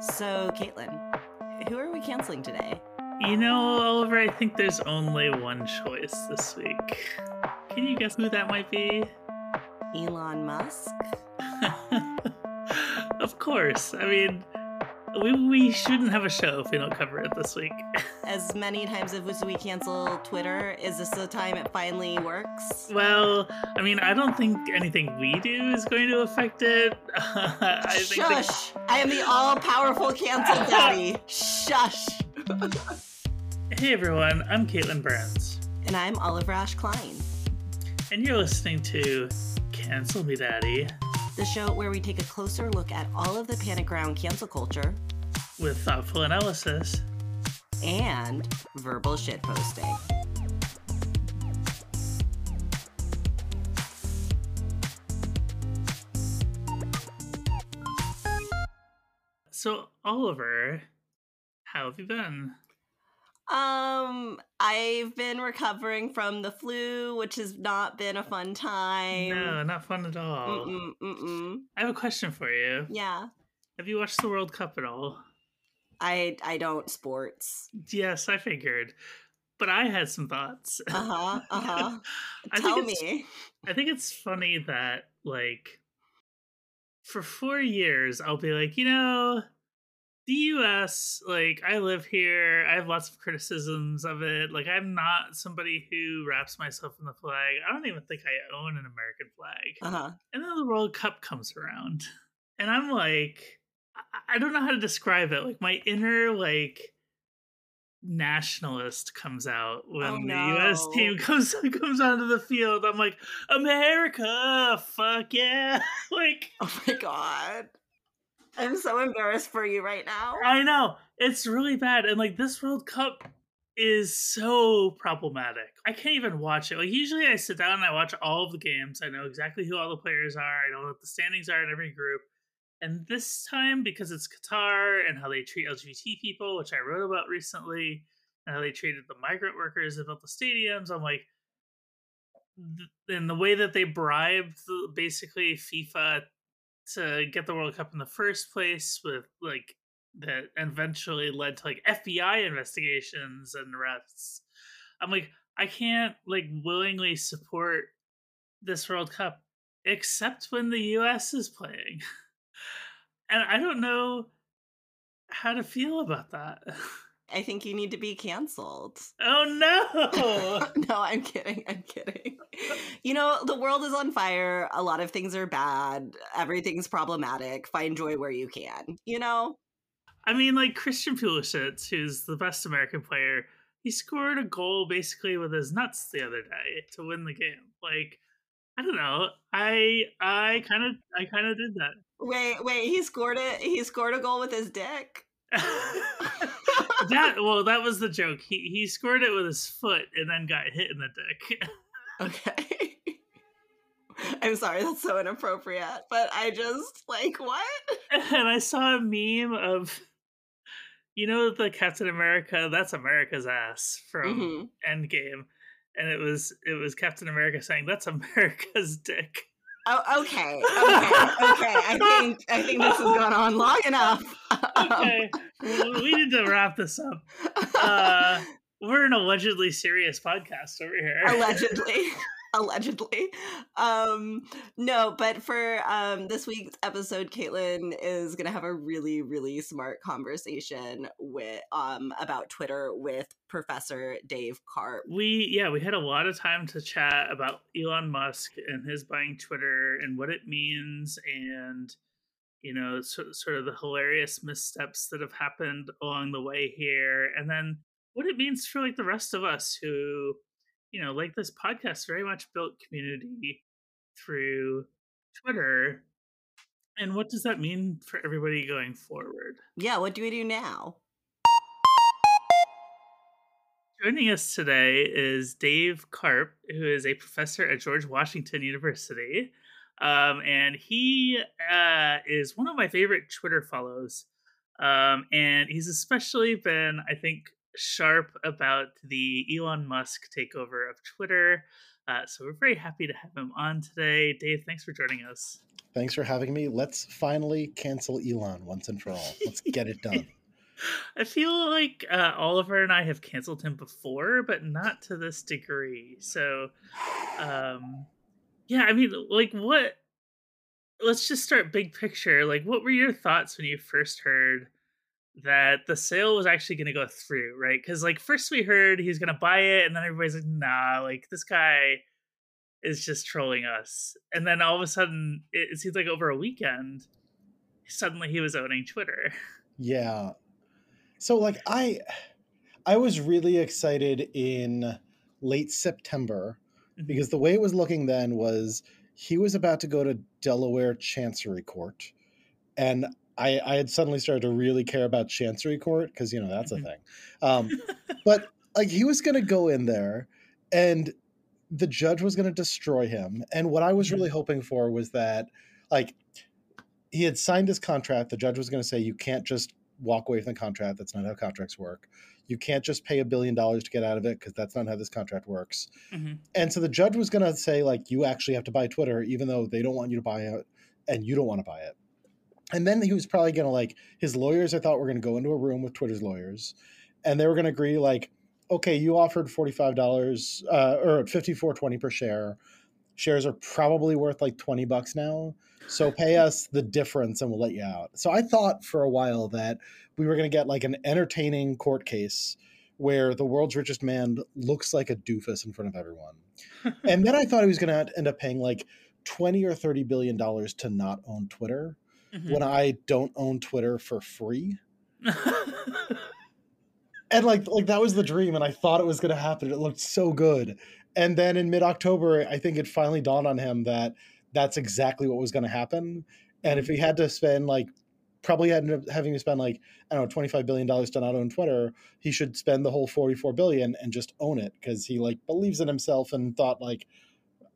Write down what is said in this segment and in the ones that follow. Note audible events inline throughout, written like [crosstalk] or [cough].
So, Katelyn, who are we canceling today? You know, Oliver, I think there's only one choice this week. Can you guess who that might be? Elon Musk? [laughs] of course. I mean, we, we shouldn't have a show if we don't cover it this week. [laughs] As many times as we cancel Twitter, is this the time it finally works? Well, I mean, I don't think anything we do is going to affect it. [laughs] I Shush! I am the all powerful cancel [laughs] daddy. Shush! hey everyone, I'm Katelyn Burns. And I'm Oliver Ash Kleine. And you're listening to Cancel Me Daddy the show where we take a closer look at all of the panic around cancel culture with thoughtful analysis and verbal shitposting. So, Oliver, how have you been? Um, I've been recovering from the flu, which has not been a fun time. No, not fun at all. Mm-mm, mm-mm. I have a question for you. Yeah. Have you watched the World Cup at all? I I don't sports. Yes, I figured. But I had some thoughts. [laughs] Uh-huh. Uh-huh. Tell me. I think it's funny that like for 4 years I'll be like, you know, the US, like I live here, I have lots of criticisms of it. Like I'm not somebody who wraps myself in the flag. I don't even think I own an American flag. Uh-huh. And then the World Cup comes around, and I'm like, I don't know how to describe it. Like my inner like nationalist comes out when oh, no. the US team comes comes onto the field. I'm like, America, fuck yeah. [laughs] like Oh my god. I'm so embarrassed for you right now. I know. It's really bad. And like this World Cup is so problematic. I can't even watch it. Like usually I sit down and I watch all of the games. I know exactly who all the players are. I know what the standings are in every group. And this time, because it's Qatar and how they treat LGBT people, which I wrote about recently, and how they treated the migrant workers that built the stadiums, I'm like, and the way that they bribed basically FIFA to get the World Cup in the first place with like that eventually led to like FBI investigations and arrests. I'm like, I can't like willingly support this World Cup except when the US is playing. [laughs] and I don't know how to feel about that. [laughs] I think you need to be canceled. Oh no. [laughs] no, I'm kidding. I'm kidding. [laughs] You know, the world is on fire. A lot of things are bad. Everything's problematic. Find joy where you can, you know? I mean, like Christian Pulisic, who's the best American player, he scored a goal basically with his nuts the other day to win the game. Like, I don't know. I I kind of I kind of did that. Wait, wait. He scored it. He scored a goal with his dick. [laughs] that well, that was the joke. He he scored it with his foot and then got hit in the dick. [laughs] okay. [laughs] I'm sorry, that's so inappropriate, but I just like what? And I saw a meme of you know the Captain America, that's America's ass from mm-hmm. Endgame. And it was it was Captain America saying, That's America's dick. Oh, okay, okay, okay. I think I think this has gone on long enough. okay, we need to wrap this up. Uh, we're an allegedly serious podcast over here. Allegedly. Allegedly. [laughs] Um, no, but for um, this week's episode, Katelyn is going to have a really, really smart conversation with um, about Twitter with Professor Dave Karpf. We yeah, we had a lot of time to chat about Elon Musk and his buying Twitter and what it means and you know so, sort of the hilarious missteps that have happened along the way here and then what it means for like the rest of us who you know, like this podcast very much built community through Twitter. And what does that mean for everybody going forward? Yeah, what do we do now? Joining us today is Dave Karpf, who is a professor at George Washington University. Um, and he uh, is one of my favorite Twitter follows. Um, and he's especially been, I think, sharp about the Elon Musk takeover of Twitter. Uh, so we're very happy to have him on today. Dave, thanks for joining us. Thanks for having me. Let's finally cancel Elon once and for all. Let's get it done. [laughs] I feel like uh, Oliver and I have canceled him before, but not to this degree. So, um, yeah, I mean, like, what? Let's just start big picture. Like, what were your thoughts when you first heard that the sale was actually going to go through? Right? Because, like, first we heard he's going to buy it, and then everybody's like, "Nah, like this guy." is just trolling us. And then all of a sudden, it, it seems like over a weekend, suddenly he was owning Twitter. Yeah. So like I I was really excited in late September mm-hmm. because the way it was looking then was he was about to go to Delaware Chancery Court. And I, I had suddenly started to really care about Chancery Court because you know that's mm-hmm. a thing. Um, [laughs] but like he was going to go in there, and the judge was going to destroy him. And what I was really mm-hmm. hoping for was that, like, he had signed his contract. The judge was going to say, you can't just walk away from the contract. That's not how contracts work. You can't just pay a billion dollars to get out of it because that's not how this contract works. Mm-hmm. And so the judge was going to say, like, you actually have to buy Twitter, even though they don't want you to buy it and you don't want to buy it. And then he was probably going to, like, his lawyers, I thought, were going to go into a room with Twitter's lawyers and they were going to agree, like, okay, you offered $45 uh, or 54.20 per share. Shares are probably worth like 20 bucks now. So pay us the difference and we'll let you out. So I thought for a while that we were going to get like an entertaining court case where the world's richest man looks like a doofus in front of everyone. [laughs] and then I thought he was going to end up paying like 20 or 30 billion dollars to not own Twitter mm-hmm. when I don't own Twitter for free. [laughs] And like like that was the dream and i thought it was going to happen it looked so good. And then in mid-october i think it finally dawned on him that that's exactly what was going to happen. And if he had to spend like probably had having to spend like i don't know 25 billion dollars to not own twitter he should spend the whole 44 billion and just own it because he like believes in himself and thought like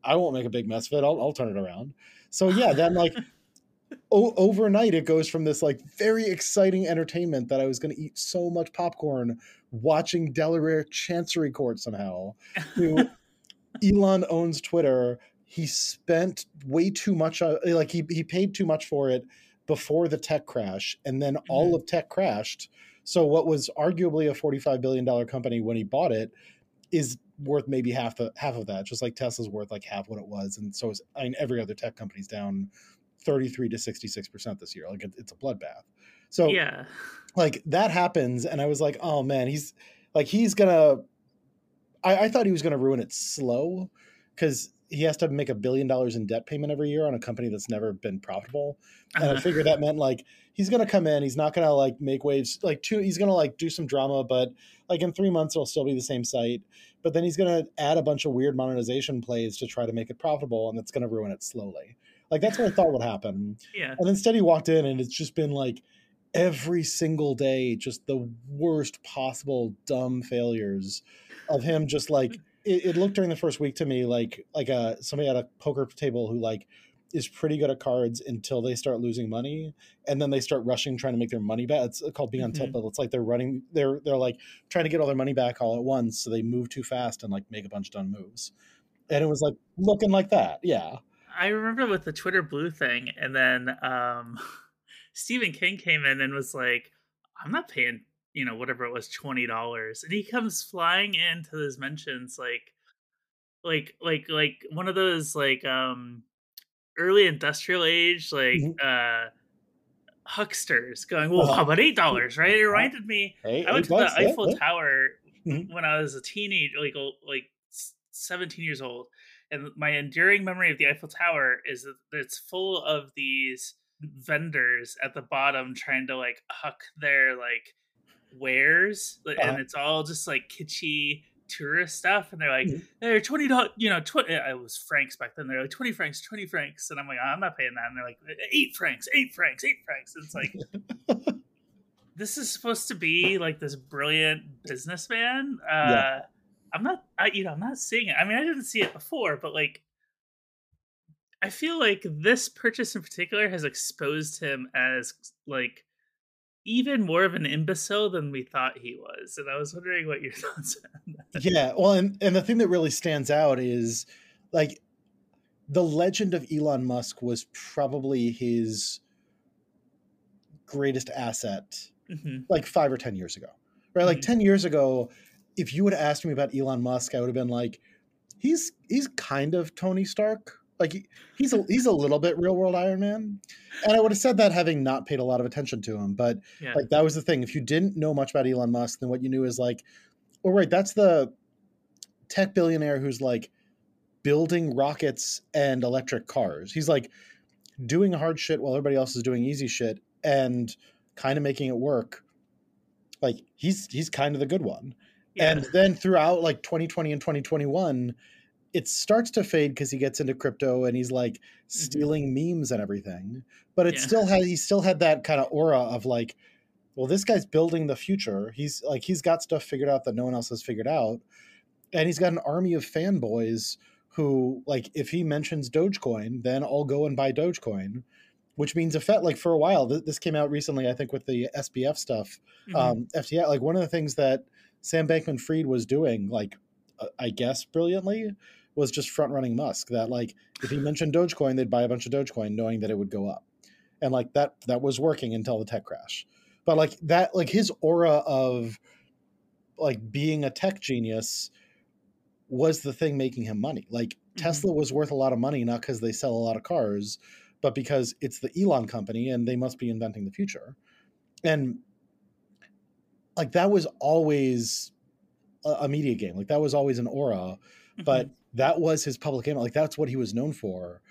i won't make a big mess of it i'll, I'll turn it around. So yeah then like o- overnight it goes from this like very exciting entertainment that I was going to eat so much popcorn watching Delaware Chancery Court somehow to [laughs] Elon owns Twitter. He spent way too much uh, like he he paid too much for it before the tech crash and then all mm-hmm. of tech crashed. So what was arguably a 45 billion dollar company when he bought it is worth maybe half the half of that just like Tesla's worth like half what it was and so is I mean every other tech company's down 33 to 66% this year. Like it, it's a bloodbath. So yeah, like that happens. And I was like, oh man, he's like, he's gonna, I, I thought he was going to ruin it slow because he has to make a billion dollars in debt payment every year on a company that's never been profitable. And. I figured that [laughs] meant like he's gonna come in, he's not gonna like make waves like two he's gonna like do some drama, but like in three months it'll still be the same site. But then he's gonna add a bunch of weird monetization plays to try to make it profitable and that's gonna ruin it slowly. Like that's what I thought would happen. Yeah. And instead he walked in and it's just been like every single day, just the worst possible dumb failures of him just like it, it looked during the first week to me like like a uh, somebody at a poker table who like is pretty good at cards until they start losing money and then they start rushing trying to make their money back it's called being on mm-hmm. it's like they're running they're they're like trying to get all their money back all at once so they move too fast and like make a bunch of dumb moves and it was like looking like that yeah I remember with the Twitter blue thing, and then um, [laughs] Stephen King came in and was like, "I'm not paying, you know, whatever it was, twenty dollars," and he comes flying into his mentions like, like, like, like one of those like um, early industrial age like mm-hmm. uh, hucksters going, "Well, how about eight dollars?" Right? It reminded me. I went to bucks, the Eiffel yeah, Tower mm-hmm. when I was a teenager, like like seventeen years old and my enduring memory of the Eiffel Tower is that it's full of these vendors at the bottom trying to like huck their like wares, uh-huh. and it's all just like kitschy tourist stuff. And they're like, mm-hmm. they're twenty dollars, you know, twenty. It was francs back then. They're like twenty francs, twenty francs, and I'm like, oh, I'm not paying that. And they're like, eight francs, eight francs, eight francs. And it's like. [laughs] this is supposed to be like this brilliant businessman uh, yeah I'm not, I, you know, I'm not seeing it. I mean, I didn't see it before, but like, I feel like this purchase in particular has exposed him as like even more of an imbecile than we thought he was. And I was wondering what your [laughs] thoughts are. Yeah, well, and and the thing that really stands out is like the legend of Elon Musk was probably his greatest asset hmm like five or 10 years ago, right? Like Mhm. 10 years ago, if you would have asked me about Elon Musk, I would have been like, he's he's kind of Tony Stark. Like he- he's a, he's a little bit real world Iron Man. And I would have said that having not paid a lot of attention to him. But Yeah. like that was the thing. If you didn't know much about Elon Musk, then what you knew is like, oh right, that's the tech billionaire who's like building rockets and electric cars. He's like doing hard shit while everybody else is doing easy shit and kind of making it work. Like he's he's kind of the good one. Yeah. And then throughout like 2020 and 2021, it starts to fade because he gets into crypto and he's like stealing memes and everything. But it Mm-hmm. Yeah. still had he still had that kind of aura of like, well, this guy's building the future. He's like he's got stuff figured out that no one else has figured out. And he's got an army of fanboys who like if he mentions Dogecoin, then I'll go and buy Dogecoin. Which means effect like for a while, th- this came out recently, I think, with the SBF stuff Mhm. um, FTX. Like one of the things that Sam Bankman Fried was doing, like uh, I guess brilliantly, was just front running Musk. That like if he mentioned Dogecoin, they'd buy a bunch of Dogecoin, knowing that it would go up, and like that that was working until the tech crash. But like that, like his aura of like being a tech genius was the thing making him money. Like Mhm. Tesla was worth a lot of money not because they sell a lot of cars, but because it's the Elon company and they must be inventing the future. And like that was always a, a media game. Like that was always an aura, but mm-hmm. that was his public image. Like that's what he was known for.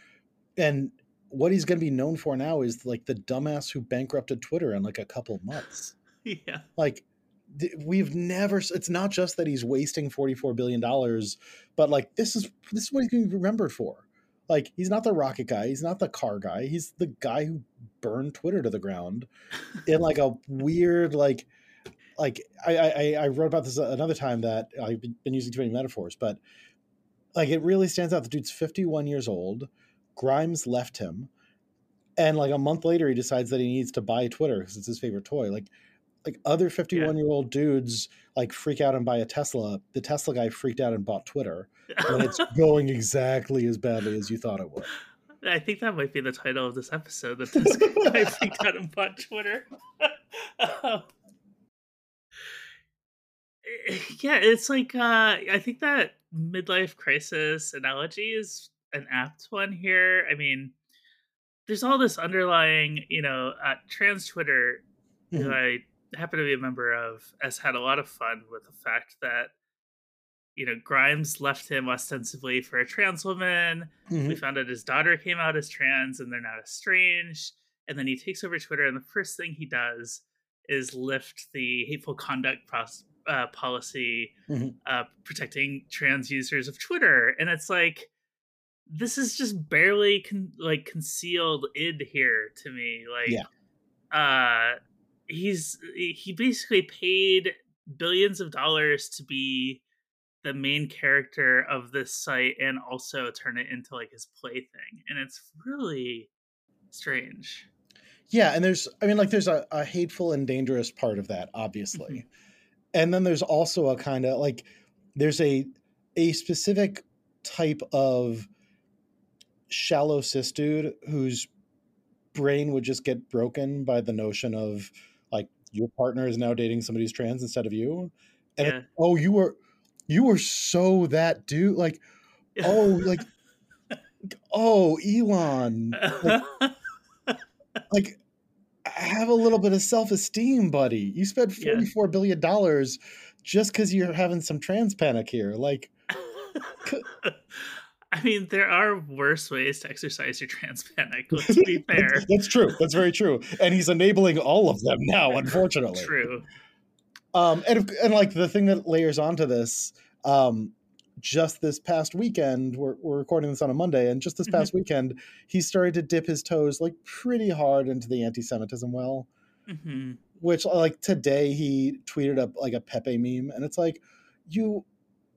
And what he's going to be known for now is like the dumbass who bankrupted Twitter in like a couple months. [laughs] Yeah. Like we've never it's not just that he's wasting 44 billion dollars, but like this is this is what he's going to be remembered for. Like he's not the rocket guy, he's not the car guy, he's the guy who burned Twitter to the ground [laughs] in like a weird like like I, I I wrote about this another time that I've been using too many metaphors, but like it really stands out. The dude's 51 years old. Grimes left him, and like a month later, he decides that he needs to buy Twitter because it's his favorite toy. Like like other 51 year old dudes like freak out and buy a Tesla. The Tesla guy freaked out and bought Twitter, and it's [laughs] going exactly as badly as you thought it would. I think that might be the title of this episode. That this guy [laughs] freaked out and bought Twitter. [laughs] Um, [laughs] yeah, it's like uh, I think that midlife crisis analogy is an apt one here. I mean, there's all this underlying, you know, uh, trans Twitter, who Mhm. I happen to be a member of, has had a lot of fun with the fact that. You know, Grimes left him ostensibly for a trans woman Mhm. we found out his daughter came out as trans and they're not estranged and then he takes over twitter and the first thing he does is lift the hateful conduct pros- uh, policy Mhm. uh, protecting trans users of twitter and it's like this is just barely con- like concealed id here to me like Yeah. uh he's he basically paid billions of dollars to be the main character of this site and also turn it into like his plaything and it's really strange Yeah, and there's I mean like there's a, a hateful and dangerous part of that, obviously. And then there's also a kind of like there's a a specific type of shallow cis dude whose brain would just get broken by the notion of like your partner is now dating somebody who's trans instead of you. And yeah it- oh, you were you were so that dude like [laughs] oh like oh Elon like [laughs] like have a little bit of self-esteem buddy you spent Yeah. 44 billion dollars just because you're having some trans panic here like [laughs] I mean, there are worse ways to exercise your trans panic. [laughs] Let's be fair. that's true that's very true and he's enabling all of them now [laughs] unfortunately True. um and, and like the thing that layers onto this um just this past weekend we're, we're recording this on a monday and just this Mhm. past weekend he started to dip his toes like pretty hard into the anti-semitism well hmm which like today he tweeted up like a Pepe meme, and it's like you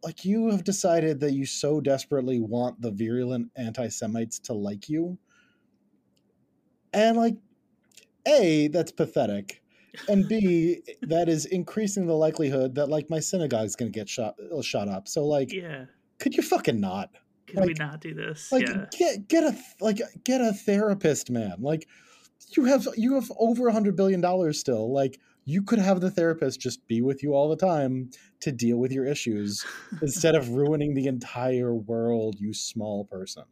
like you have decided that you so desperately want the virulent anti-Semites to like you. And like A, that's pathetic. And B, that is increasing the likelihood that like my synagogue's gonna get shot uh, shot up. So like Yeah. could you fucking not? Can like, we not do this? Like yeah. get get a like get a therapist, man. Like you have you have over a hundred billion dollars still. Like you could have the therapist just be with you all the time to deal with your issues [laughs] instead of ruining the entire world, you small person.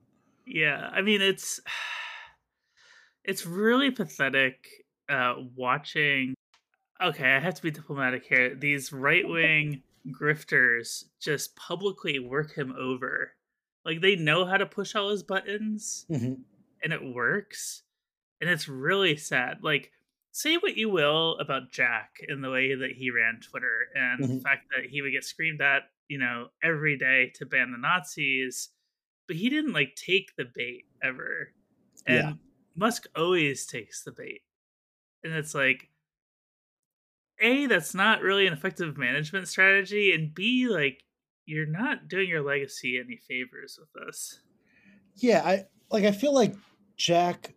Yeah, I mean it's [sighs] it's really pathetic uh watching okay, I have to be diplomatic here. These right-wing grifters just publicly work him over. Like they know how to push all his buttons mm-hmm. and it works. And it's really sad. Like say what you will about Jack and the way that he ran Twitter and mm-hmm. the fact that he would get screamed at, you know, every day to ban the Nazis, but he didn't like take the bait ever. And yeah. Musk always takes the bait. And it's like A, that's not really an effective management strategy, and B, like you're not doing your legacy any favors with this. Yeah, I like I feel like Jack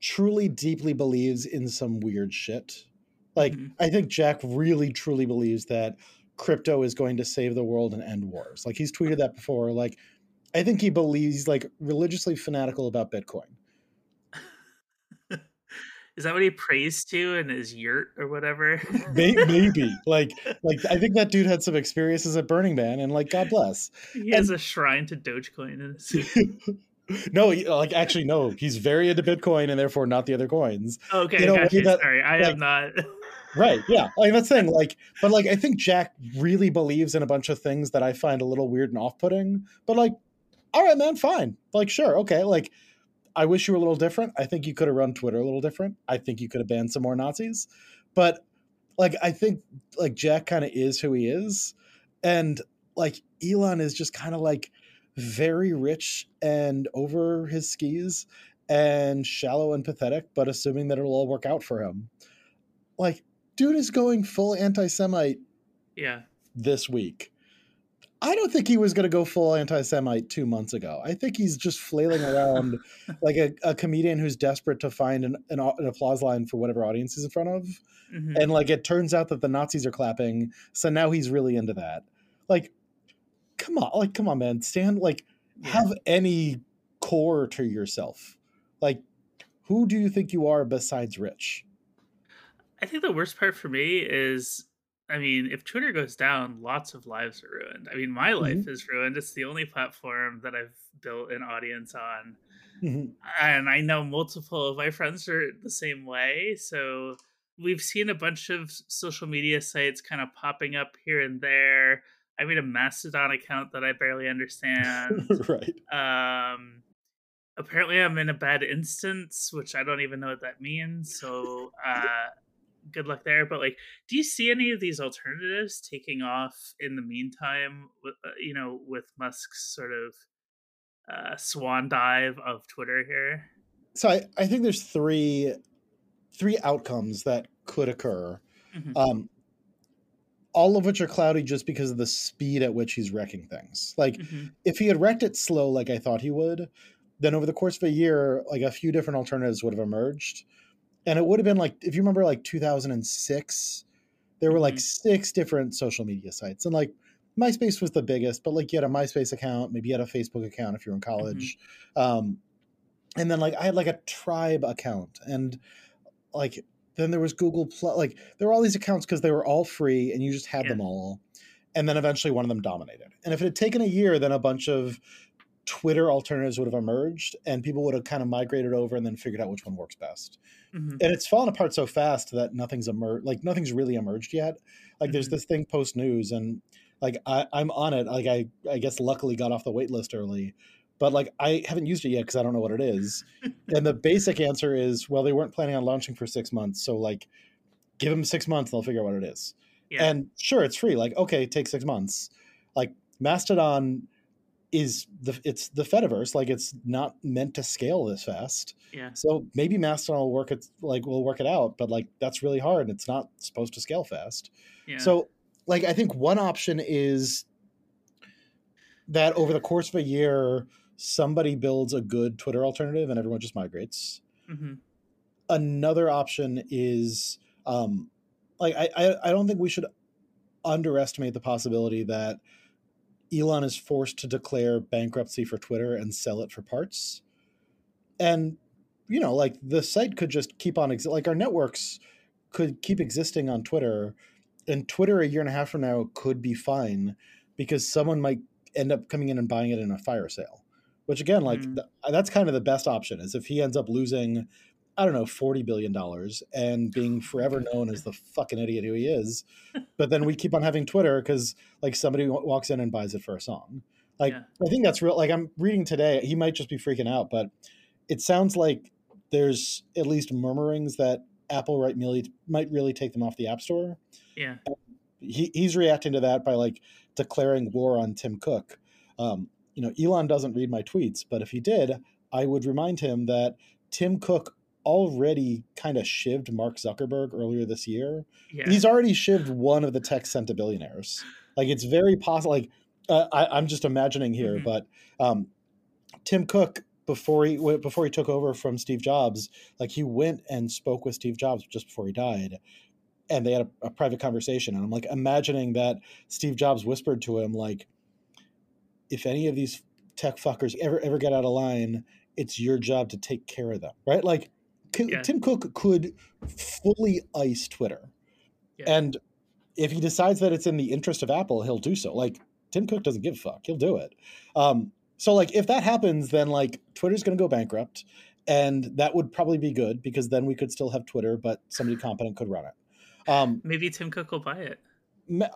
truly deeply believes in some weird shit. Like, mm-hmm. I think Jack really truly believes that crypto is going to save the world and end wars. Like, he's tweeted that before. Like, I think he believes, he's like, religiously fanatical about Bitcoin. Is that what he prays to in his yurt or whatever? Maybe. like, [laughs] like I think that dude had some experiences at Burning Man, and like, God bless. He and, has a shrine to Dogecoin in his [laughs] no, like actually, no. He's very into Bitcoin and therefore not the other coins. Okay, you know, gotcha. that, sorry, I like, have not. right? Yeah, like that's thing. [laughs] Like, but like, I think Jack really believes in a bunch of things that I find a little weird and off-putting. But like, all right, man, fine. Like, sure, okay. Like, I wish you were a little different. I think you could have run Twitter a little different. I think you could have banned some more Nazis. But like, I think like Jack kind of is who he is, and like Elon is just kind of like very rich and over his skis and shallow and pathetic, but assuming that it'll all work out for him. Like, dude is going full anti Semite yeah. this week. I don't think he was going to go full anti Semite two months ago. I think he's just flailing around [laughs] like a, a, comedian who's desperate to find an, an, an, applause line for whatever audience he's in front of. Mm-hmm. And like it turns out that the Nazis are clapping. So now he's really into that. Like, come on, like come on, man, stand like yeah. have any core to yourself. Like, who do you think you are besides Rich? I think the worst part for me is, I mean, if Twitter goes down, lots of lives are ruined. I mean, my life mm-hmm. is ruined. It's the only platform that I've built an audience on. Mm-hmm. And I know multiple of my friends are the same way. So we've seen a bunch of social media sites kind of popping up here and there. I made a Mastodon account that I barely understand. [laughs] right. Um, apparently, I'm in a bad instance, which I don't even know what that means. So, uh, good luck there. But like, do you see any of these alternatives taking off in the meantime? Uh, you know, with Musk's sort of uh, swan dive of Twitter here. So I, I think there's three three outcomes that could occur. Mm-hmm. Um, all of which are cloudy just because of the speed at which he's wrecking things. Like mm-hmm. if he had wrecked it slow like I thought he would, then over the course of a year, like a few different alternatives would have emerged. And it would have been like if you remember like 2006, there were like mm-hmm. six different social media sites. And like MySpace was the biggest, but like you had a MySpace account, maybe you had a Facebook account if you're in mm-hmm. college. Mm-hmm. Um, and then like I had like a tribe account and like then there was Google Plus. Like there were all these accounts because they were all free and you just had yeah. them all. And then eventually one of them dominated. And if it had taken a year, then a bunch of Twitter alternatives would have emerged and people would have kind of migrated over and then figured out which one works best. Mm-hmm. And it's fallen apart so fast that nothing's emerged, like nothing's really emerged yet. Like mm-hmm. there's this thing post news and like I, I'm on it. Like I, I guess luckily got off the wait list early, but like I haven't used it yet because I don't know what it is. [laughs] and the basic answer is, well, they weren't planning on launching for six months, so like, give them six months, and they'll figure out what it is. Yeah. And sure, it's free. Like, okay, take six months. Like Mastodon is the it's the Fediverse. Like, it's not meant to scale this fast. Yeah. So maybe Mastodon will work it like will work it out, but like that's really hard. It's not supposed to scale fast. Yeah. So like I think one option is that over the course of a year somebody builds a good Twitter alternative and everyone just migrates. Mm-hmm. Another option is um, like I, I I don't think we should underestimate the possibility that Elon is forced to declare bankruptcy for Twitter and sell it for parts. And you know, like the site could just keep on exi- like our networks could keep existing on Twitter and Twitter a year and a half from now could be fine because someone might end up coming in and buying it in a fire sale. Which again, like Mm. th- that's kind of the best option is if he ends up losing I don't know, forty billion dollars and being forever known as the fucking idiot who he is. [laughs] But then we keep on having Twitter because like somebody w- walks in and buys it for a song. Like Yeah. I think that's real. Like I'm reading today, he might just be freaking out, but it sounds like there's at least murmurings that Apple right really might really take them off the App Store. Yeah. He, he's reacting to that by like declaring war on Tim Cook. Um, you know, Elon doesn't read my tweets, but if he did, I would remind him that Tim Cook already kind of shivved Mark Zuckerberg earlier this year. Yeah. He's already shivved one of the tech centibillionaires. Like it's very possible. Like uh, I, I'm just imagining here, Mhm. but um, Tim Cook before he before he took over from Steve Jobs, like he went and spoke with Steve Jobs just before he died, and they had a, a private conversation. And I'm like imagining that Steve Jobs whispered to him like, "If any of these tech fuckers ever ever get out of line, it's your job to take care of them." Right? Like K- Yeah. Tim Cook could fully ice Twitter, Yeah. and if he decides that it's in the interest of Apple, he'll do so. Like Tim Cook doesn't give a fuck; he'll do it. Um, so like if that happens, then like Twitter's going to go bankrupt, and that would probably be good because then we could still have Twitter, but somebody competent could run it. Um, Maybe Tim Cook will buy it.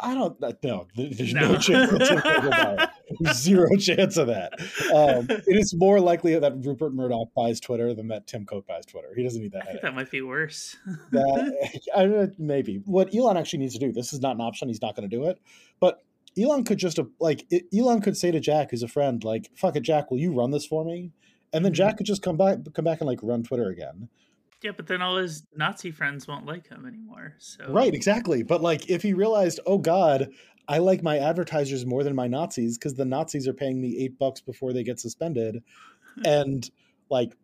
I don't no. There's no, No. chance that Tim Cook will buy it. There's zero chance of that. Um, it is more likely that Rupert Murdoch buys Twitter than that Tim Cook buys Twitter. He doesn't need that that might be worse. that [laughs] [laughs] I, maybe what Elon actually needs to do. This is not an option. He's not going to do it. But Elon could just uh, like Elon could say to Jack, who's a friend, like "fuck it, Jack, will you run this for me?" And then Mhm. Jack could just come back, come back and like run Twitter again. Yeah, but then all his Nazi friends won't like him anymore. So Right, exactly. But like if he realized, oh God, I like my advertisers more than my Nazis because the Nazis are paying me eight bucks before they get suspended, [laughs] and like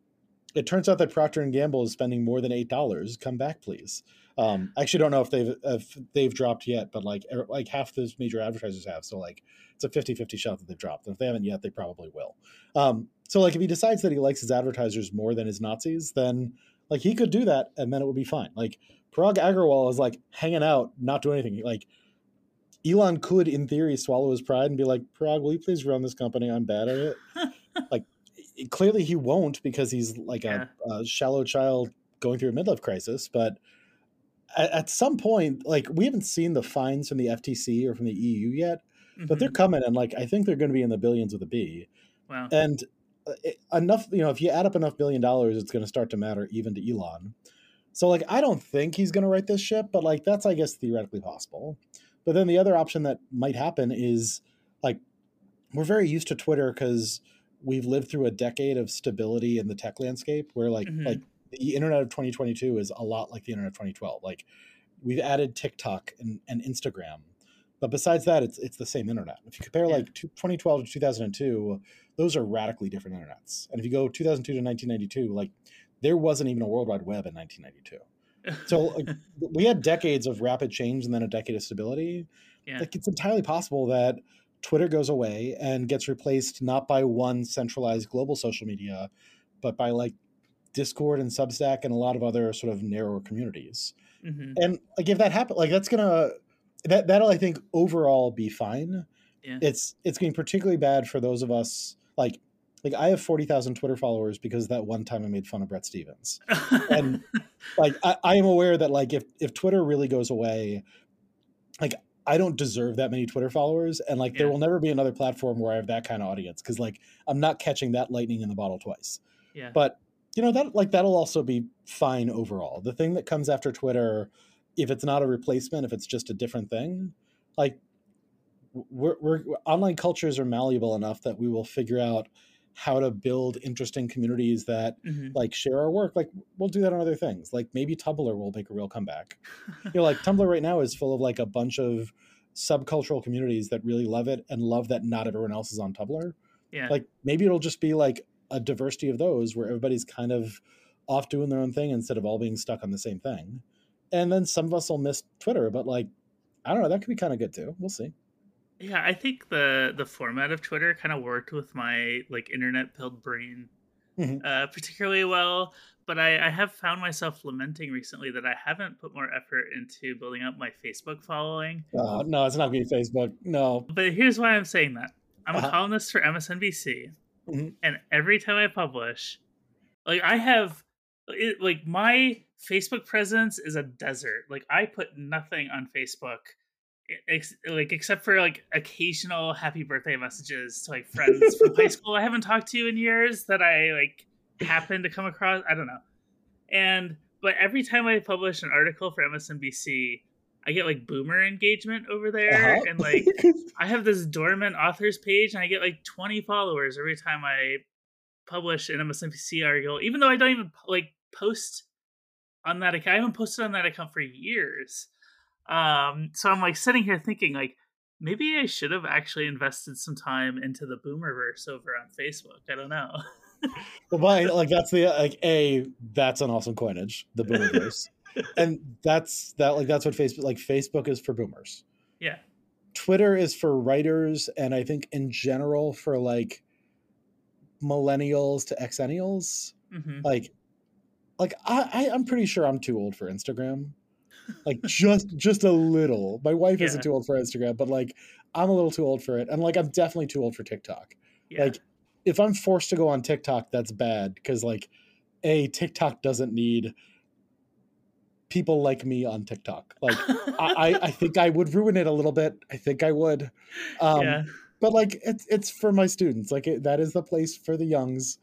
it turns out that Procter and Gamble is spending more than eight dollars. Come back, please. Um, I actually don't know if they've if they've dropped yet, but like er- like half those major advertisers have. So like it's a 50-50 shot that they've dropped. And if they haven't yet, they probably will. Um, so like if he decides that he likes his advertisers more than his Nazis, then like he could do that, and then it would be fine. Like Parag Agrawal is like hanging out, not doing anything. Like Elon could, in theory, swallow his pride and be like, Parag, will you please run this company? I'm bad at it. [laughs] like clearly he won't because he's like a, a shallow child going through a midlife crisis. But at, at some point, like we haven't seen the fines from the FTC or from the EU yet, but they're Mhm. coming, and like I think they're going to be in the billions with a B. wow. And enough, you know, if you add up enough billion dollars, it's going to start to matter even to Elon. So, like, I don't think he's going to write this ship, but like, that's, I guess, theoretically possible. But then the other option that might happen is like, we're very used to Twitter because we've lived through a decade of stability in the tech landscape where, like, Mhm. like the internet of 2022 is a lot like the internet of 2012. Like, we've added TikTok and, and Instagram. But besides that, it's it's the same internet. If you compare Yeah. like two- 2012 to 2002, those are radically different internets. And if you go 2002 to 1992, like there wasn't even a World Wide Web in 1992. So like, [laughs] we had decades of rapid change and then a decade of stability. yeah. Like it's entirely possible that Twitter goes away and gets replaced not by one centralized global social media, but by like Discord and Substack and a lot of other sort of narrower communities hmm and like if that happens like that's gonna that that'll i think overall be fine. Yeah. it's it's getting particularly bad for those of us like like i have 40000 twitter followers because that one time i made fun of bret stephens. And- [laughs] like I, I am aware that like if if twitter really goes away like i don't deserve that many twitter followers and like there will never be another platform where i have that kind of audience because like i'm not catching that lightning in the bottle twice. Yeah. but you know that like that'll also be fine overall. The thing that comes after twitter if it's not a replacement if it's just a different thing like we're, we're online cultures are malleable enough that we will figure out how to build interesting communities that Mhm. like share our work. Like we'll do that on other things. Like maybe tumblr will make a real comeback. [laughs] You know like tumblr right now is full of like a bunch of subcultural communities that really love it and love that not everyone else is on tumblr. Yeah. like maybe it'll just be like a diversity of those where everybody's kind of off doing their own thing instead of all being stuck on the same thing and then some of us will miss twitter but like i don't know that could be kind of good too we'll see Yeah, I think the the format of Twitter kind of worked with my like internet pilled brain Mhm. uh, particularly well. But I, I have found myself lamenting recently that I haven't put more effort into building up my Facebook following. Uh, no, it's not going to be Facebook. No. But here's why I'm saying that. I'm Uh-huh. a columnist for MSNBC, Mhm. and every time I publish, like I have, it, like my Facebook presence is a desert. Like I put nothing on Facebook, ex- like except for like occasional happy birthday messages to like friends from high [laughs] school I haven't talked to in years that I like happen to come across. I don't know, and but every time I publish an article for MSNBC. I get like boomer engagement over there, Uh-huh. and like [laughs] I have this dormant authors page, and I get like 20 followers every time I publish an MSNBC article, even though I don't even like post on that account. I haven't posted on that account for years. Um, so I'm like sitting here thinking, like, maybe I should have actually invested some time into the Boomerverse over on Facebook. I don't know. [laughs] well, but like that's the like a that's an awesome coinage, the boomerverse, [laughs] and that's that like that's what Facebook like Facebook is for boomers. yeah. Twitter is for writers, and I think in general for like millennials to xennials. hmm Like, like I, I I'm pretty sure I'm too old for Instagram. Like just just a little. My wife isn't too old for Instagram, but like I'm a little too old for it, and like I'm definitely too old for TikTok. Yeah. Like if I'm forced to go on TikTok, that's bad because like a TikTok doesn't need people like me on TikTok. Like I, I, [laughs] I think I would ruin it a little bit. I think I would. Um, yeah. But like it's it's for my students. Like it, that is the place for the youngs.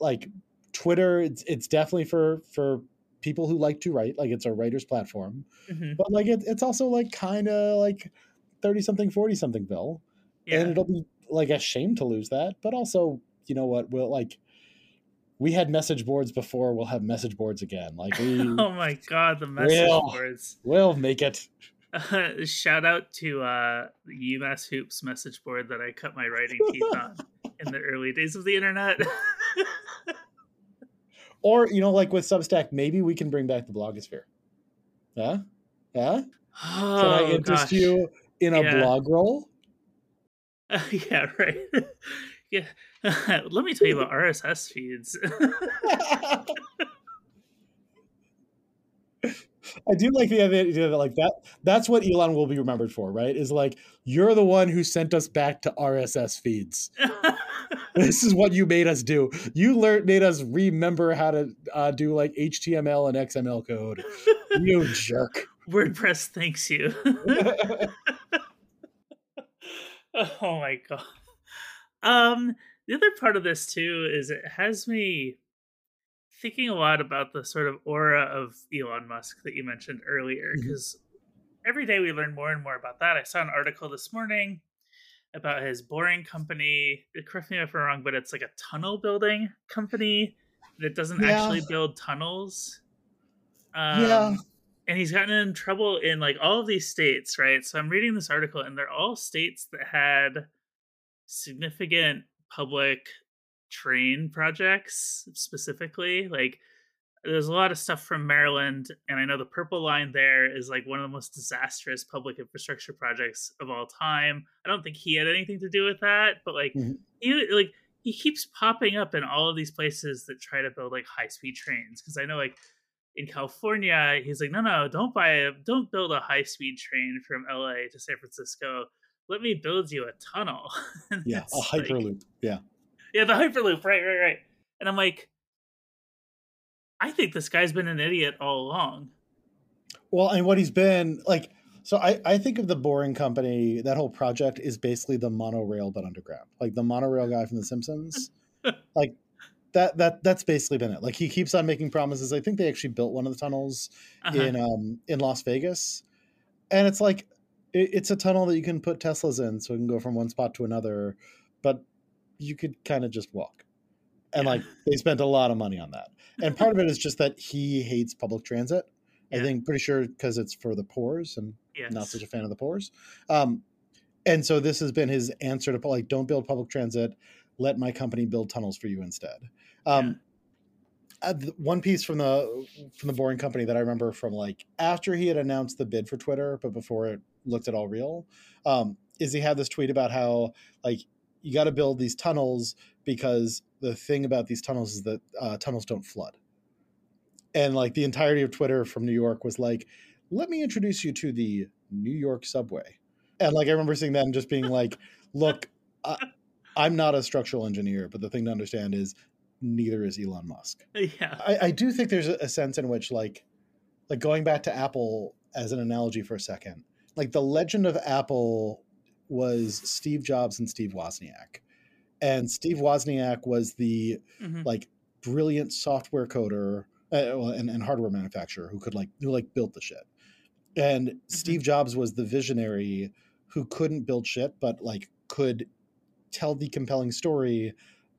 Like Twitter, it's it's definitely for for people who like to write. Like it's a writer's platform. hmm But like it, it's also like kind of like thirty something, forty something bill Yeah. and it'll be like a shame to lose that but also you know what we'll like we had message boards before we'll have message boards again like we [laughs] oh my god, the message Real. boards. will make it Uh, [laughs] shout out to uh, UMass Hoops message board that I cut my writing teeth on in the early days of the internet. [laughs] or you know like with substack maybe we can bring back the blogosphere yeah yeah oh, can i oh, interest gosh. you in a Yeah. blogroll [laughs] yeah, right. [laughs] yeah. [laughs] Let me tell you about RSS feeds. I do like the idea that like that that's what elon will be remembered for right is like you're the one who sent us back to rss feeds [laughs] this is what you made us do. You learned made us remember how to uh, do like HTML and XML code. You jerk. [laughs] WordPress thanks you. [laughs] oh my god. Um, the other part of this too is it has me thinking a lot about the sort of aura of Elon Musk that you mentioned earlier, because every day we learn more and more about that. I saw an article this morning about his boring company. Correct me if I'm wrong, but it's like a tunnel building company that doesn't Yeah. actually build tunnels. Um, Yeah. and he's gotten in trouble in like all of these states, right? So I'm reading this article, and they're all states that had significant public train projects specifically. Like there's a lot of stuff from Maryland, and I know the Purple Line there is like one of the most disastrous public infrastructure projects of all time. I don't think he had anything to do with that, but like Mhm. he like he keeps popping up in all of these places that try to build like high speed trains. Because I know like in California, he's like, no, no, don't buy a, don't build a high speed train from LA to San Francisco. Let me build you a tunnel. [laughs] Yeah, a like- hyperloop. yeah. Yeah, the Hyperloop, right, right, right. And I'm like, I think this guy's been an idiot all along. Well, and what he's been like. So I, I think of the Boring Company. That whole project is basically the monorail but underground, like the monorail guy from The Simpsons. [laughs] like that that that's basically been it. Like he keeps on making promises. I think they actually built one of the tunnels Uh-huh. in um in Las Vegas, and it's like it, it's a tunnel that you can put Teslas in, so it can go from one spot to another, but you could kind of just walk. And Yeah. like they spent a lot of money on that, and part of it [laughs] is just that he hates public transit. I think pretty sure because it's for the poors, and yes. not such a fan of the poors. Um, and so this has been his answer to like, don't build public transit. Let my company build tunnels for you instead. Um, uh, th- one piece from the from the boring company that I remember from like after he had announced the bid for Twitter, but before it looked at all real. Um, is he had this tweet about how like you got to build these tunnels because the thing about these tunnels is that uh, tunnels don't flood. And like the entirety of Twitter from New York was like, let me introduce you to the New York subway. And like I remember seeing that and just being like, [laughs] look, I, I'm not a structural engineer, but the thing to understand is neither is Elon Musk. [laughs] Yeah. I, I do think there's a, a sense in which like like going back to Apple as an analogy for a second, like the legend of Apple was Steve Jobs and Steve Wozniak. And Steve Wozniak was the Mhm. like brilliant software coder uh, and, and hardware manufacturer who could like who like built the shit. And Steve Jobs was the visionary who couldn't build shit, but like could tell the compelling story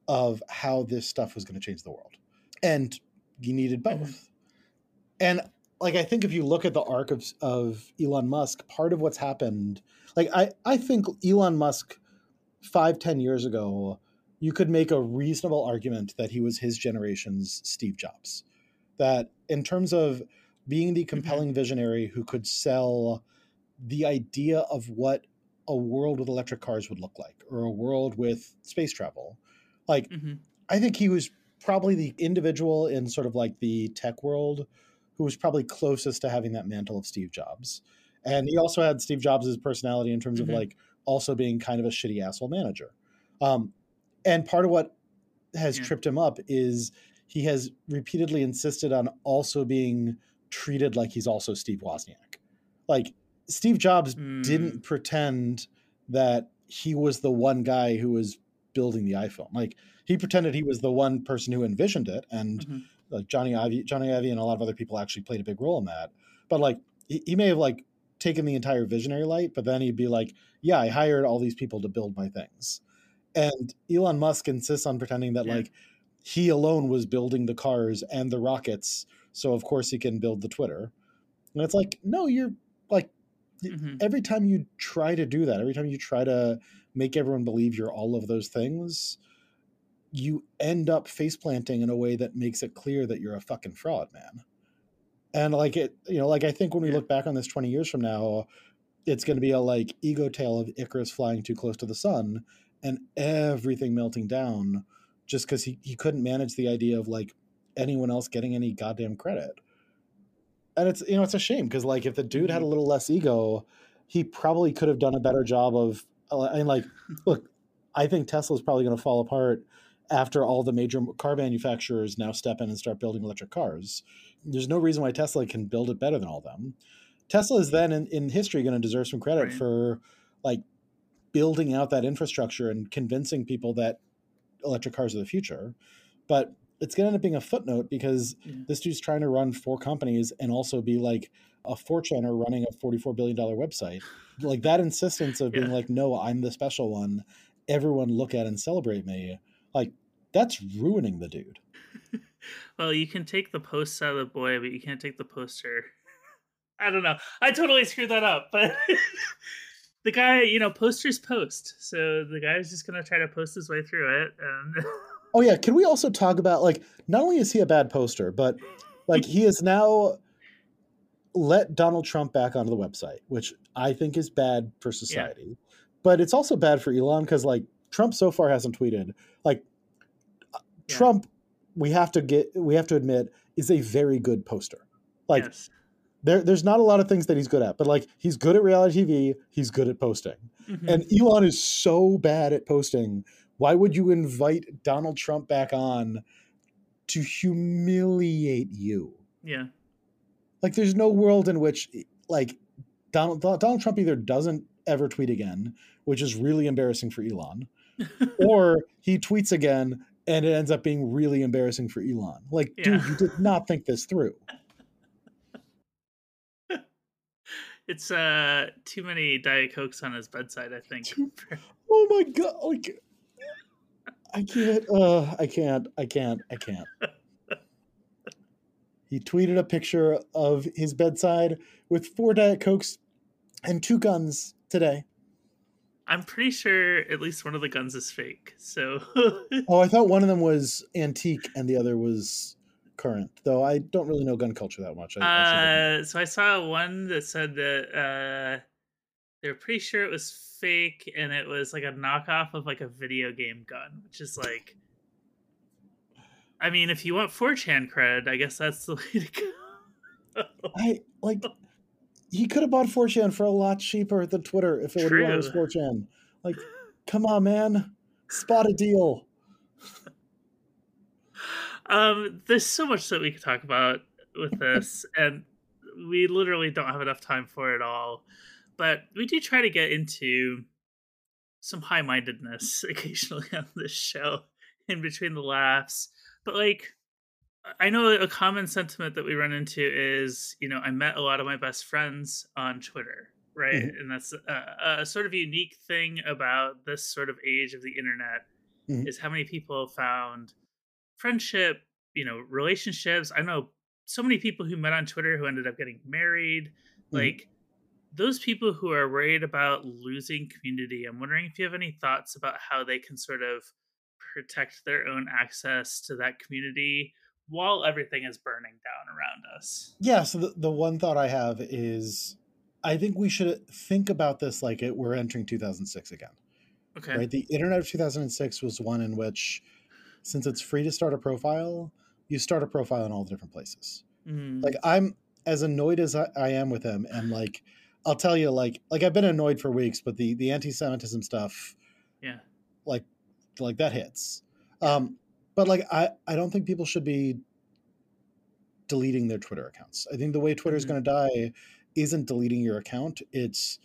of how this stuff was going to change the world. And you needed both. Mhm. And like I think if you look at the arc of of Elon Musk, part of what's happened, like I I think Elon Musk five ten years ago, you could make a reasonable argument that he was his generation's Steve Jobs. That in terms of being the compelling visionary who could sell the idea of what a world with electric cars would look like, or a world with space travel, like Mhm. I think he was probably the individual in sort of like the tech world who was probably closest to having that mantle of Steve Jobs. And he also had Steve Jobs' personality in terms Mhm. of like also being kind of a shitty asshole manager. Um, and part of what has Yeah. tripped him up is he has repeatedly insisted on also being treated like he's also Steve Wozniak. Like Steve Jobs Mm. didn't pretend that he was the one guy who was building the iPhone. Like he pretended he was the one person who envisioned it, and Mhm. Like Jony Ive, Jony Ive, and a lot of other people actually played a big role in that. But like he, he may have like taken the entire visionary light, but then he'd be like, "Yeah, I hired all these people to build my things." And Elon Musk insists on pretending that Yeah. like he alone was building the cars and the rockets, so of course he can build the Twitter. And it's like, no, you're like Mhm. every time you try to do that, every time you try to make everyone believe you're all of those things, you end up face planting in a way that makes it clear that you're a fucking fraud, man. And like it, you know, like I think when we Yeah. look back on this 20 years from now, it's going to be a like ego tale of Icarus flying too close to the sun and everything melting down just because he, he couldn't manage the idea of like anyone else getting any goddamn credit. And it's, you know, it's a shame because like if the dude had mm-hmm. a little less ego, he probably could have done a better job of, uh, I mean, like, look, I think Tesla's probably going to fall apart after all the major car manufacturers now step in and start building electric cars. There's no reason why Tesla can build it better than all of them. Tesla is mm-hmm. then in, in history going to deserve some credit Right. for like building out that infrastructure and convincing people that electric cars are the future. But it's going to end up being a footnote because Yeah. this dude's trying to run four companies and also be like a fortuner running a $44 billion website. Like that insistence of being Yeah. like, no, I'm the special one. Everyone look at and celebrate me. Like that's ruining the dude. [laughs] Well, you can take the posts out of the boy, but you can't take the poster. [laughs] I don't know. I totally screwed that up, but [laughs] the guy, you know, posters post. So the guy's just gonna try to post his way through it, and Oh yeah, can we also talk about like not only is he a bad poster, but like he is now let Donald Trump back onto the website, which I think is bad for society. But it's also bad for Elon because like Trump so far hasn't tweeted. Like Yeah. Trump, we have to get we have to admit is a very good poster. Like yes. there, there's not a lot of things that he's good at, but like he's good at reality TV, he's good at posting. Mhm. And Elon is so bad at posting. Why would you invite Donald Trump back on to humiliate you? yeah, Like, there's no world in which, like, Donald Donald Trump either doesn't ever tweet again, which is really embarrassing for Elon, [laughs] or he tweets again and it ends up being really embarrassing for Elon. Like, dude, you did not think this through. [laughs] it's uh too many diet cokes on his bedside. I think. [laughs] Oh my god! Like, I can't. Uh, I can't. I can't. I can't. He tweeted a picture of his bedside with four diet cokes and two guns today. I'm pretty sure at least one of the guns is fake. So [laughs] Oh, I thought one of them was antique and the other was current. Though I don't really know gun culture that much. I, I. Uh, so I saw one that said that uh, they were pretty sure it was fake and it was like a knockoff of like a video game gun, which is like I mean, if you want 4chan cred, I guess that's the [laughs] way to go. I like he could have bought 4chan for a lot cheaper than Twitter if it would have was 4chan. Like, [laughs] come on, man. Spot a deal. um, there's so much that we could talk about with this, [laughs] and we literally don't have enough time for it all. But we do try to get into some high mindedness [laughs] occasionally on this show in between the laughs. But like I know a common sentiment that we run into is, you know, I met a lot of my best friends on Twitter, right? Mm-hmm. And that's a, a, sort of unique thing about this sort of age of the internet mm-hmm. is how many people found friendship, you know, relationships. I know so many people who met on Twitter who ended up getting married. Mm-hmm. Like those people who are worried about losing community, I'm wondering if you have any thoughts about how they can sort of protect their own access to that community while everything is burning down around us. Yeah, so the, the one thought I have is I think we should think about this like it we're entering 2006 again. Okay. Right? The internet of 2006 was one in which since it's free to start a profile, you start a profile in all the different places. Mm. Like I'm as annoyed as I, I am with him and like I'll tell you like like I've been annoyed for weeks, but the the anti-Semitism stuff, yeah, like like that hits. Um, but like I, I don't think people should be deleting their Twitter accounts. I think the way Twitter is mm-hmm. going to die isn't deleting your account. It's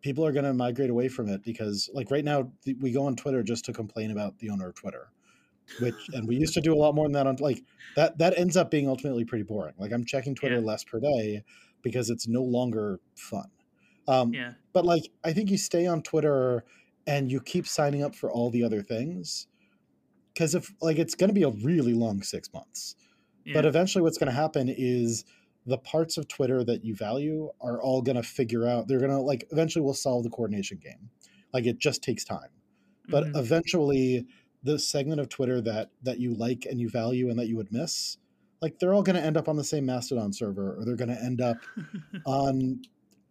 people are going to migrate away from it because like right now we go on Twitter just to complain about the owner of Twitter, which and we used to do a lot more than that on like that that ends up being ultimately pretty boring. Like I'm checking Twitter yeah. less per day because it's no longer fun. Um, yeah. But like I think you stay on Twitter and you keep signing up for all the other things because if like it's going to be a really long six months yeah. but eventually what's going to happen is the parts of twitter that you value are all going to figure out they're going to like eventually we'll solve the coordination game like it just takes time but mm-hmm. eventually the segment of twitter that that you like and you value and that you would miss like they're all going to end up on the same mastodon server or they're going to end up [laughs] on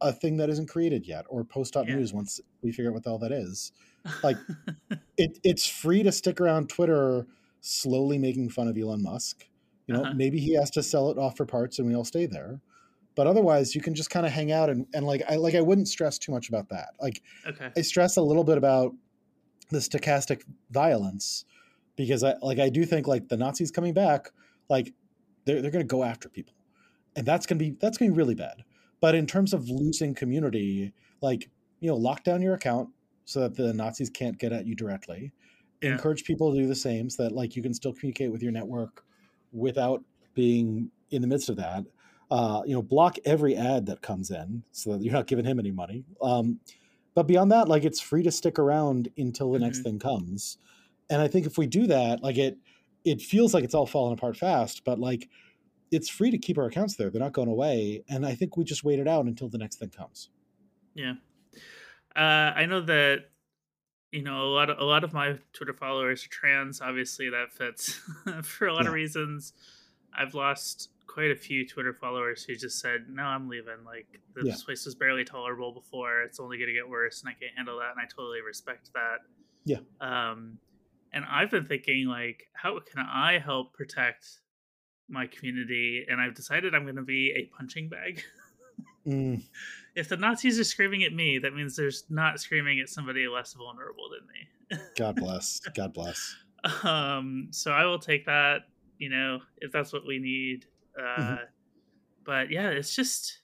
a thing that isn't created yet or post.news yeah. once we figure out what the hell that is [laughs] like it, it's free to stick around twitter slowly making fun of elon musk you know uh-huh. maybe he has to sell it off for parts and we all stay there but otherwise you can just kind of hang out and, and like i like i wouldn't stress too much about that like okay. i stress a little bit about the stochastic violence because i like i do think like the nazis coming back like they're, they're going to go after people and that's going to be that's going to be really bad but in terms of losing community, like, you know, lock down your account so that the Nazis can't get at you directly. Yeah. Encourage people to do the same so that like you can still communicate with your network without being in the midst of that. Uh, you know, block every ad that comes in so that you're not giving him any money. Um, but beyond that, like it's free to stick around until the mm-hmm. next thing comes. And I think if we do that, like it, it feels like it's all falling apart fast, but like it's free to keep our accounts there. They're not going away. And I think we just wait it out until the next thing comes. Yeah. Uh, I know that you know a lot of a lot of my Twitter followers are trans. Obviously, that fits [laughs] for a lot yeah. of reasons. I've lost quite a few Twitter followers who just said, "No, I'm leaving. Like this yeah. place was barely tolerable before. It's only going to get worse, and I can't handle that." And I totally respect that. Yeah. Um, and I've been thinking, like, how can I help protect my community, and I've decided I'm going to be a punching bag. [laughs] mm. If the Nazis are screaming at me, that means there's not screaming at somebody less vulnerable than me. [laughs] God bless. God bless. Um, so I will take that. You know, if that's what we need. Uh, mm-hmm. But yeah, it's just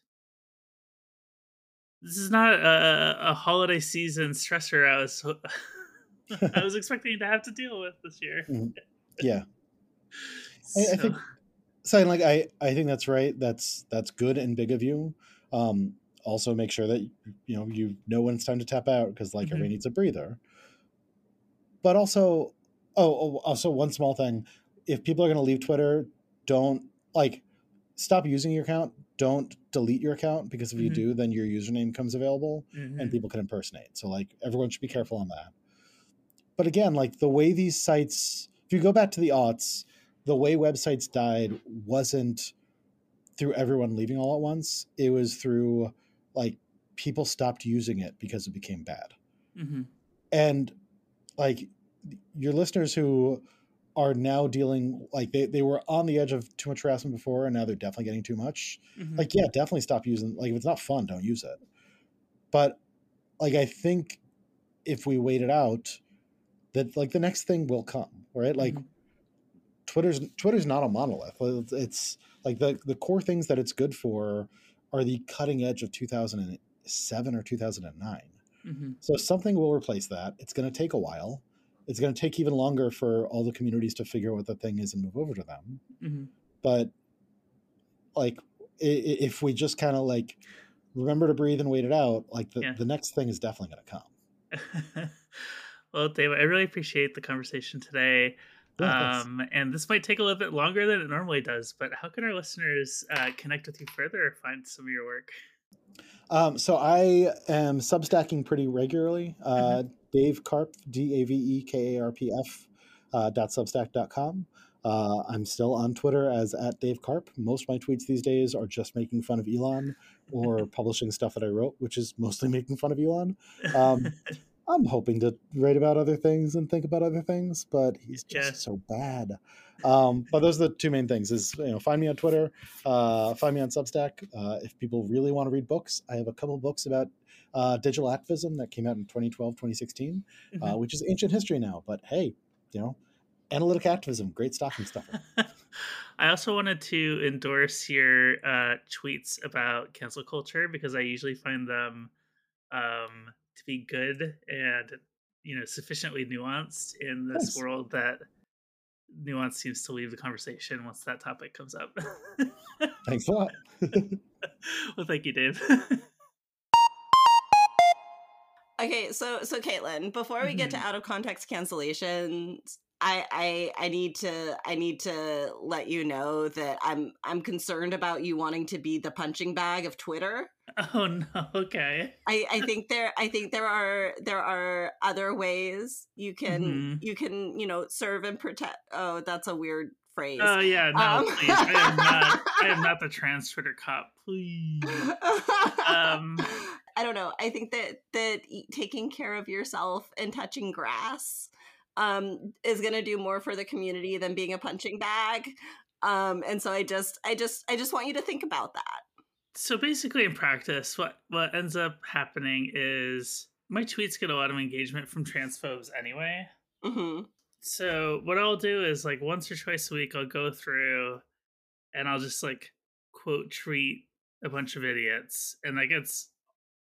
this is not a, a holiday season stressor I was [laughs] I was expecting to have to deal with this year. Mm-hmm. Yeah. so. I, I, think so like I, I think that's right. That's that's good and big of you. Um, also make sure that you know you know when it's time to tap out because like mm-hmm. everybody needs a breather. But also, oh, oh, also one small thing: if people are going to leave Twitter, don't like stop using your account. Don't delete your account because if mm-hmm. you do, then your username comes available mm-hmm. and people can impersonate. So like everyone should be careful on that. But again, like the way these sites, if you go back to the aughts, the way websites died wasn't through everyone leaving all at once. It was through like people stopped using it because it became bad. hmm And like your listeners who are now dealing like they, they were on the edge of too much harassment before and now they're definitely getting too much. hmm Like, yeah, definitely stop using like if it's not fun, don't use it. But like I think if we wait it out, that like the next thing will come, right? Like Mhm. Twitter's Twitter's not a monolith. It's, like the the core things that it's good for are the cutting edge of 2007 or 2009. hmm So something will replace that. It's going to take a while. It's going to take even longer for all the communities to figure out what the thing is and move over to them. hmm But like if we just kind of like remember to breathe and wait it out, like the, Yeah. the next thing is definitely going to come. [laughs] well, Dave, I really appreciate the conversation today. Yeah. Um, and this might take a little bit longer than it normally does, but how can our listeners uh, connect with you further or find some of your work? Um, so I am substacking pretty regularly. Uh, Dave Karpf, D A V E K A R P F, uh, dot substack dot com. Uh, I'm still on Twitter as at Dave Karpf. Most of my tweets these days are just making fun of Elon or [laughs] publishing stuff that I wrote, which is mostly making fun of Elon. Um, [laughs] I'm hoping to write about other things and think about other things, but he's just Just- so bad. Um, but those are the two main things: is you know, find me on Twitter, uh, find me on Substack. Uh, if people really want to read books, I have a couple books about uh, digital activism that came out in 2012, 2016, uh, Mhm. which is ancient history now. But hey, you know, analytic activism, great stocking stuffer. [laughs] I also wanted to endorse your uh, tweets about cancel culture because I usually find them um, to be good and you know sufficiently nuanced in this Thanks. world that nuance seems to leave the conversation once that topic comes up. Thanks a lot. [laughs] [laughs] well, thank you, Dave. Okay, so so Katelyn, before we get to Mhm. out of context cancellations, I I I need to I need to let you know that I'm I'm concerned about you wanting to be the punching bag of Twitter. oh no, [laughs] okay. I, I think there I think there are there are other ways you can Mhm. you can you know serve and protect. Oh, that's a weird phrase. Oh yeah, no, Um, please. I am not. I am not the [laughs] trans Twitter cop. Please. Um, I don't know. I think that that taking care of yourself and touching grass um is going to do more for the community than being a punching bag. Um and so I just I just I just want you to think about that. So basically, in practice, what what ends up happening is my tweets get a lot of engagement from transphobes anyway. Mhm. So what I'll do is like once or twice a week, I'll go through and I'll just like quote tweet a bunch of idiots, and that gets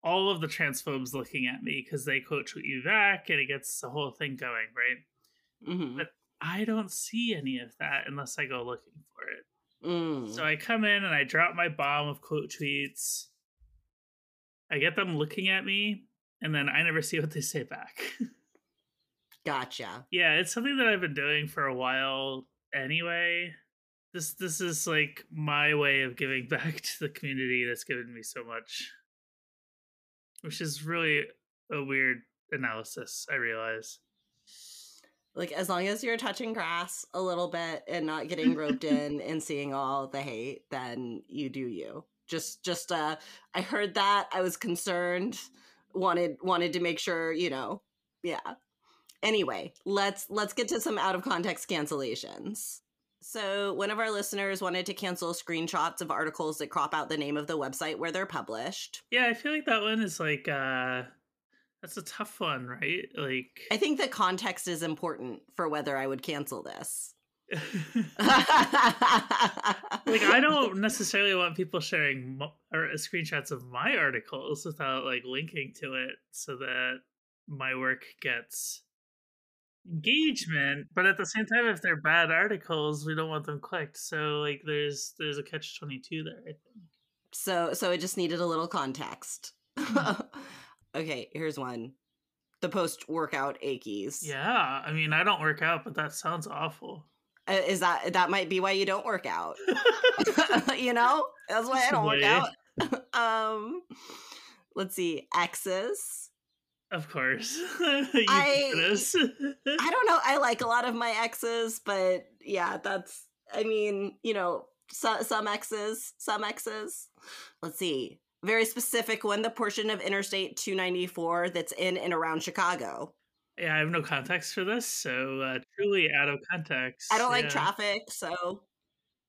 all of the transphobes looking at me because they quote tweet you back, and it gets the whole thing going, right? Mhm. But I don't see any of that unless I go looking for it. Mm. So I come in and I drop my bomb of quote tweets. I get them looking at me, and then I never see what they say back. [laughs] Gotcha. yeah, it's something that I've been doing for a while anyway. This this is like my way of giving [laughs] back to the community that's given me so much. Which is really a weird analysis, I realize. Like as long as you're touching grass a little bit and not getting roped [laughs] in and seeing all the hate, then you do you. Just just uh I heard that, I was concerned, wanted wanted to make sure, you know. Yeah. Anyway, let's let's get to some out of context cancellations. So, one of our listeners wanted to cancel screenshots of articles that crop out the name of the website where they're published. Yeah, I feel like that one is like uh that's a tough one, right? Like I think the context is important for whether I would cancel this. [laughs] like I don't [laughs] necessarily want people sharing mo- or screenshots of my articles without like linking to it so that my work gets engagement but at the same time if they're bad articles we don't want them clicked so like there's there's a catch 22 there i think So so it just needed a little context. [laughs] okay, here's one. The post workout achies. yeah i mean i don't work out but that sounds awful Uh, Is that that might be why you don't work out? [laughs] [laughs] you know? That's why I don't work out. um let's see. X's. Of course [laughs] I-. [laughs] I don't know. I like a lot of my exes, but yeah, that's I mean, you know, so, some exes, some exes. Let's see. very specific one, the portion of Interstate 294 that's in and around Chicago. Yeah, I have no context for this, so uh, [laughs] truly out of context. I don't like traffic, so.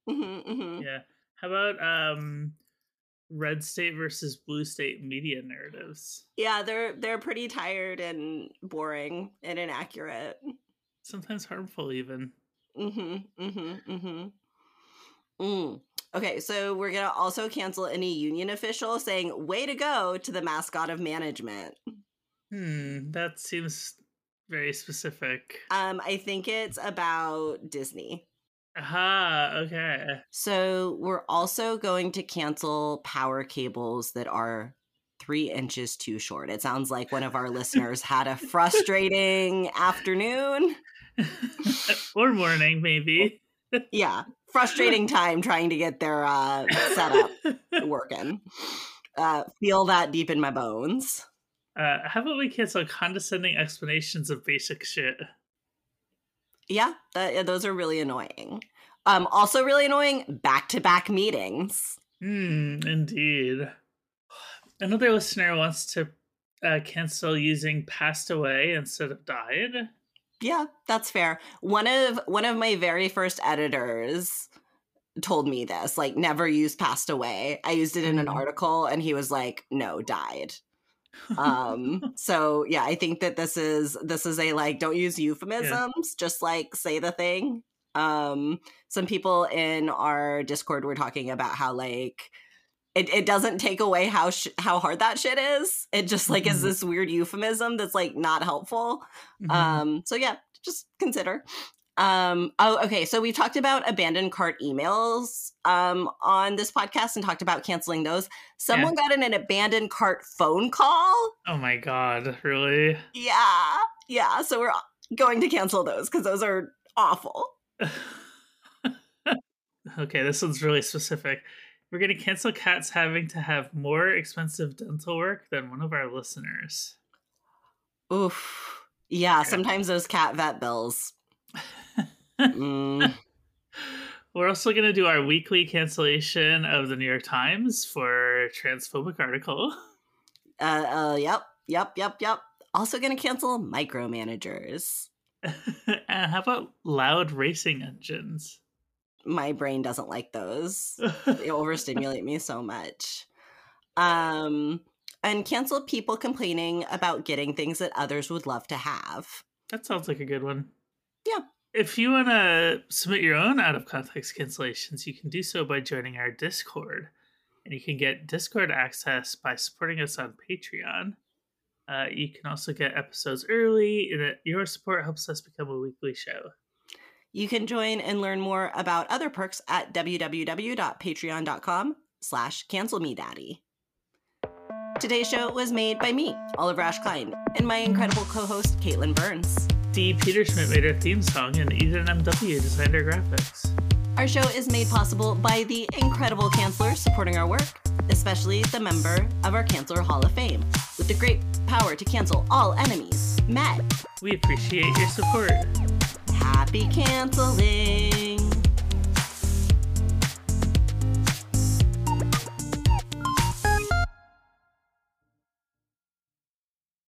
hmm hmm Yeah. How about um, red state versus blue state media narratives? Yeah, they're they're pretty tired and boring and inaccurate. Sometimes harmful, even. Mm-hmm. Mm-hmm. Mm-hmm. Mm. Okay, so we're gonna also cancel any union official saying "way to go" to the mascot of management. Hmm, that seems very specific. Um, I think it's about Disney. Aha, okay. So we're also going to cancel power cables that are three inches too short. It sounds like one of our listeners had a frustrating afternoon. [laughs] or morning, maybe. [laughs] Yeah, frustrating time trying to get their uh, setup working. Uh, feel that deep in my bones. Uh, how about we cancel condescending explanations of basic shit? Yeah, that, yeah, those are really annoying. Um, also really annoying back to back meetings. Hmm, indeed. [sighs] Another listener wants to uh, cancel using passed away instead of died. Yeah, that's fair. One of one of my very first editors told me this, like never use passed away. I used it in an Mhm. article and he was like, "No, died." Um so yeah, I think that this is this is a like don't use euphemisms, just like say the thing. Um some people in our Discord were talking about how like it, it doesn't take away how sh- how hard that shit is. It just like is Mhm. this weird euphemism that's like not helpful. Mhm. Um, so yeah, just consider. Um, oh, okay. So we've talked about abandoned cart emails um, on this podcast and talked about canceling those. Someone got in an abandoned cart phone call. oh my god, really? Yeah, yeah. So we're going to cancel those because those are awful. [laughs] okay, this one's really specific. We're going to cancel cats having to have more expensive dental work than one of our listeners. Oof. Yeah. Sometimes those cat vet bills. Mm. [laughs] We're also going to do our weekly cancellation of the New York Times for transphobic article. Uh, uh, yep, yep, yep, yep. Also going to cancel micromanagers. [laughs] and how about loud racing engines? My brain doesn't like those. [laughs] they overstimulate me so much. Um, and cancel people complaining about getting things that others would love to have. That sounds like a good one. Yeah. If you want to submit your own out of context cancellations, you can do so by joining our Discord. And you can get Discord access by supporting us on Patreon. Uh, you can also get episodes early, and your support helps us become a weekly show. You can join and learn more about other perks at www.patreon.com slash cancel me daddy. Today's show was made by me, Oliver Ash Kleine, and my incredible co-host, Katelyn Burns. Dee Peterschmidt made our theme song, and Eden MW designed our graphics. Our show is made possible by the incredible cancelers supporting our work, especially the member of our Canceler Hall of Fame, with the great power to cancel all enemies, Matt. We appreciate your support. Happy canceling!